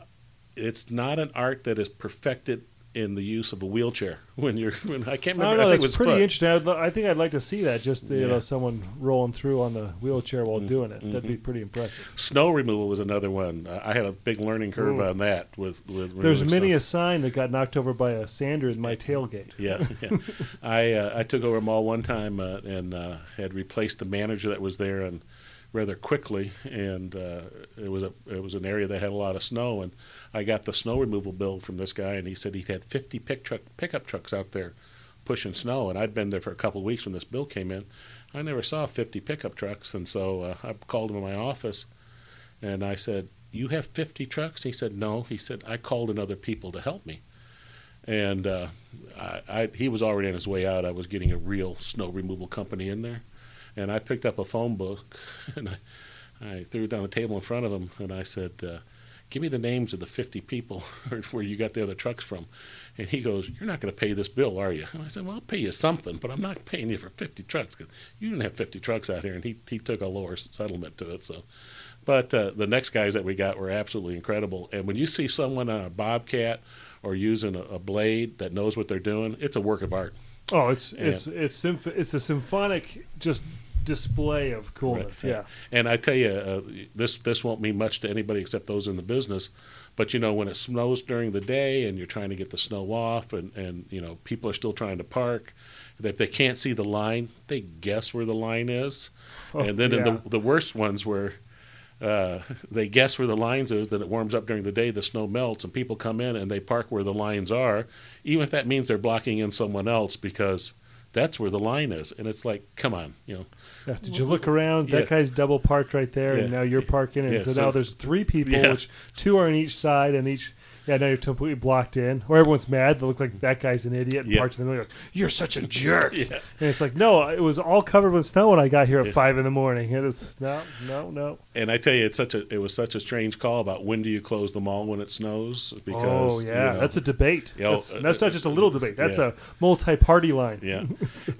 it's not an art that is perfected in the use of a wheelchair. When you're, when I can't I remember, don't know. I think it That's was pretty foot. interesting. I'd, I think I'd like to see that. Just you Yeah. know, someone rolling through on the wheelchair while Mm, doing it. That'd be pretty impressive. Snow removal was another one. I I had a big learning curve Ooh. on that. With, with There's many snow. a sign that got knocked over by a sander in my tailgate. Yeah, yeah. I uh, I took over a mall one time uh, and uh, had replaced the manager that was there and rather quickly, and uh, it was a it was an area that had a lot of snow, and I got the snow removal bill from this guy, and he said he'd had 50 pick truck pickup trucks out there pushing snow, and I'd been there for a couple of weeks when this bill came in. I never saw 50 pickup trucks, and so uh, I called him in my office, and I said, "You have 50 trucks?" He said, "No." He said, "I called in other people to help me." and uh, I, I, he was already on his way out. I was getting a real snow removal company in there, and I picked up a phone book and I, I threw it down the table in front of him, and I said, uh, "Give me the names of the 50 people where you got the other trucks from." And he goes, "You're not going to pay this bill, are you?" And I said, "Well, I'll pay you something, but I'm not paying you for 50 trucks because you didn't have 50 trucks out here." And he he took a lower settlement to it, so. But uh, the next guys that we got were absolutely incredible. And when you see someone on a bobcat or using a, a blade that knows what they're doing, it's a work of art. Oh, it's Yeah. it's it's symph- it's a symphonic just display of coolness. Right. Yeah. And I tell you, uh, this this won't mean much to anybody except those in the business. But you know, when it snows during the day and you're trying to get the snow off, and and you know people are still trying to park, if they can't see the line, they guess where the line is. Oh, and then in the the worst ones where uh, they guess where the lines is, then it warms up during the day, the snow melts, and people come in and they park where the lines are, even if that means they're blocking in someone else because that's where the line is. And it's like, come on, you know, Yeah. Did you look around? That Yeah. guy's double parked right there, and now you're parking, and Yeah, so, so- now there's three people, Yeah. which two are on each side, and each. Yeah, now you're completely blocked in, or everyone's mad. They look like that guy's an idiot and Yeah. parks in the middle. Like, You're such a jerk. Yeah. And it's like, no, it was all covered with snow when I got here at Yeah. five in the morning. It is no, no, no. And I tell you, it's such a it was such a strange call about when do you close the mall when it snows? Because oh yeah, you know, that's a debate. Yeah, that's, uh, that's not just a little debate. That's yeah. a multi-party line. yeah,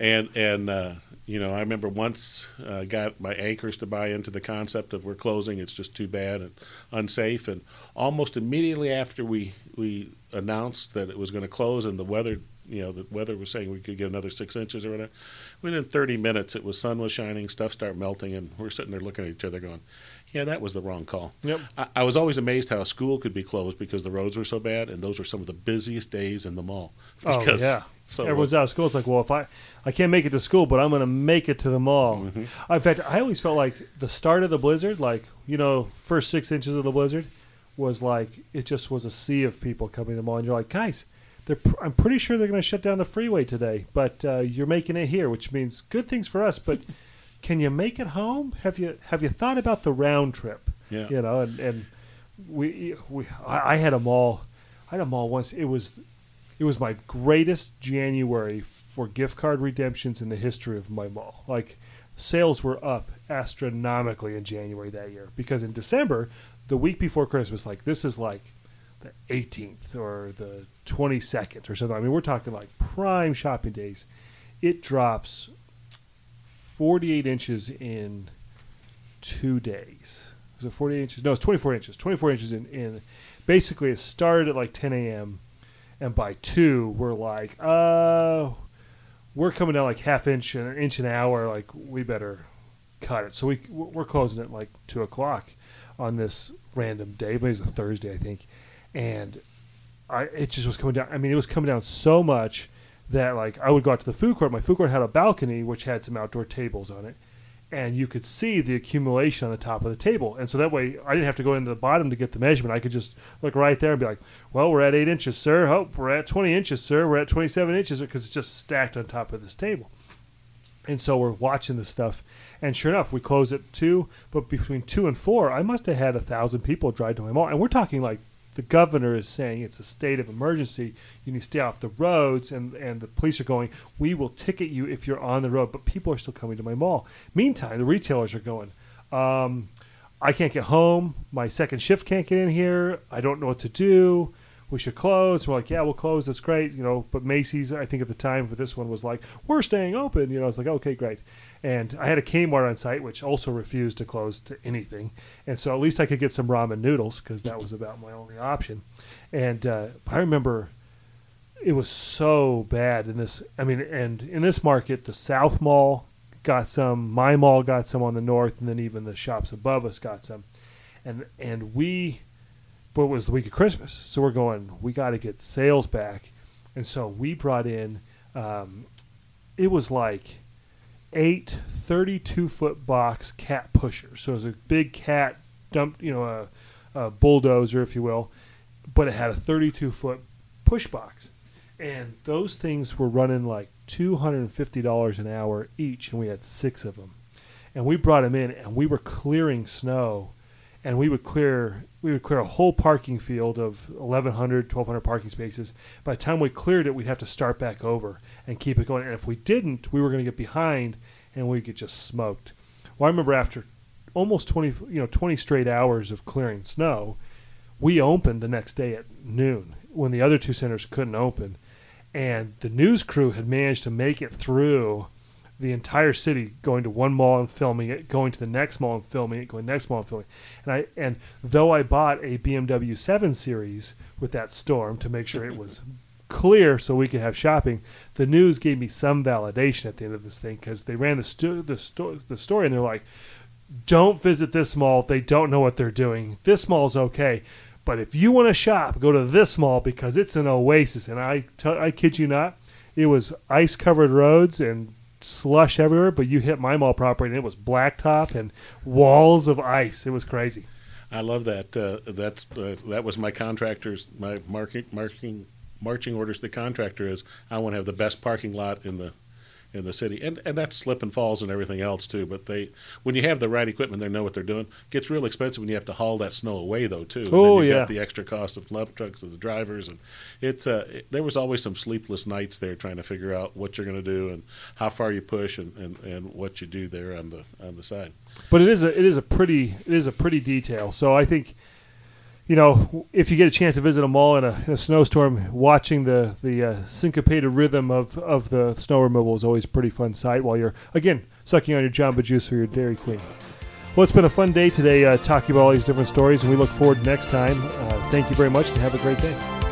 and and uh, you know I remember once uh, got my anchors to buy into the concept of we're closing. It's just too bad and unsafe. And almost immediately after we we announced that it was going to close and the weather. You know, the weather was saying we could get another six inches or whatever. Within 30 minutes, it was sun was shining, stuff started melting, and we're sitting there looking at each other, going, "Yeah, that was the wrong call." Yep. I, I was always amazed how a school could be closed because the roads were so bad, and those were some of the busiest days in the mall. Oh Because yeah. so Everyone's out of school. It's like, well, if I I can't make it to school, but I'm going to make it to the mall. Mm-hmm. In fact, I always felt like the start of the blizzard, like you know, first six inches of the blizzard, was like it just was a sea of people coming to the mall, and you're like, guys. They're, pr- I'm pretty sure they're going to shut down the freeway today, but uh, you're making it here, which means good things for us. But can you make it home? Have you have you thought about the round trip? Yeah. You know, and, and we we I, I had a mall, I had a mall once. It was it was my greatest January for gift card redemptions in the history of my mall. Like sales were up astronomically in January that year because in December, the week before Christmas, like this is like the 18th or the 22nd or something. I mean, we're talking like prime shopping days. It drops 48 inches in two days. Was it 48 inches? No, it's 24 inches. 24 inches in, in basically it started at like 10 a.m. and by two we're like, uh, we're coming down like half inch an inch an hour. Like we better cut it. So we we're closing at like two o'clock on this random day. It was a Thursday, I think, and I it just was coming down. I mean, it was coming down so much that like I would go out to the food court. My food court had a balcony which had some outdoor tables on it, and you could see the accumulation on the top of the table. And so that way, I didn't have to go into the bottom to get the measurement. I could just look right there and be like, "Well, we're at eight inches, sir. Oh, we're at twenty inches, sir. We're at twenty-seven inches because it's just stacked on top of this table." And so we're watching this stuff, and sure enough, we close at two. But between two and four, I must have had a thousand people drive to my mall, and we're talking like the governor is saying it's a state of emergency. You need to stay off the roads, and, and the police are going, we will ticket you if you're on the road. But people are still coming to my mall. Meantime, the retailers are going, um, I can't get home. My second shift can't get in here. I don't know what to do. We should close. We're like, yeah, we'll close. That's great. You know, but Macy's, I think at the time for this one was like, we're staying open. You know, it's like, okay, great. And I had a Kmart on site, which also refused to close to anything. And so at least I could get some ramen noodles because that was about my only option. And uh, I remember it was so bad in this. I mean, and in this market, the South Mall got some, my mall got some on the north, and then even the shops above us got some. And and we, but it was the week of Christmas, so we're going. We got to get sales back, and so we brought in. Um, it was like eight 32 foot box cat pushers. So it was a big cat dump, you know, a, a bulldozer, if you will, but it had a 32 foot push box. And those things were running like $250 an hour each, and we had six of them. And we brought them in, and we were clearing snow, and we would clear we would clear a whole parking field of 1,100, 1,200 parking spaces. By the time we cleared it, we'd have to start back over and keep it going. And if we didn't, we were going to get behind, and we'd get just smoked. Well, I remember after almost 20, you know, 20 straight hours of clearing snow, we opened the next day at noon when the other two centers couldn't open. And the news crew had managed to make it through the entire city, going to one mall and filming it, going to the next mall and filming it, going next mall and filming. It. And I and though I bought a BMW 7 Series with that storm to make sure it was clear so we could have shopping, the news gave me some validation at the end of this thing because they ran the sto- the, sto- the story and they're like, "Don't visit this mall. They don't know what they're doing. This mall's okay." But if you want to shop, go to this mall because it's an oasis. And I, t- I kid you not, it was ice covered roads and slush everywhere, but you hit my mall property and it was blacktop and walls of ice. It was crazy. I love that. Uh, that's uh, that was my contractor's my marking marking marching orders to the contractor is I want to have the best parking lot in the in the city, and and that's slip and falls and everything else too. But they, when you have the right equipment, they know what they're doing. It gets real expensive when you have to haul that snow away though too. Oh then yeah, got the extra cost of lump trucks and the drivers, and it's uh, it, there was always some sleepless nights there trying to figure out what you're going to do and how far you push and, and, and what you do there on the on the side. But it is a it is a pretty it is a pretty detail. So I think you know, if you get a chance to visit a mall in a, in a snowstorm, watching the the uh, syncopated rhythm of, of the snow removal is always a pretty fun sight. While you're again sucking on your Jamba Juice or your Dairy Queen. Well, it's been a fun day today uh, talking about all these different stories, and we look forward to next time. Uh, thank you very much, and have a great day.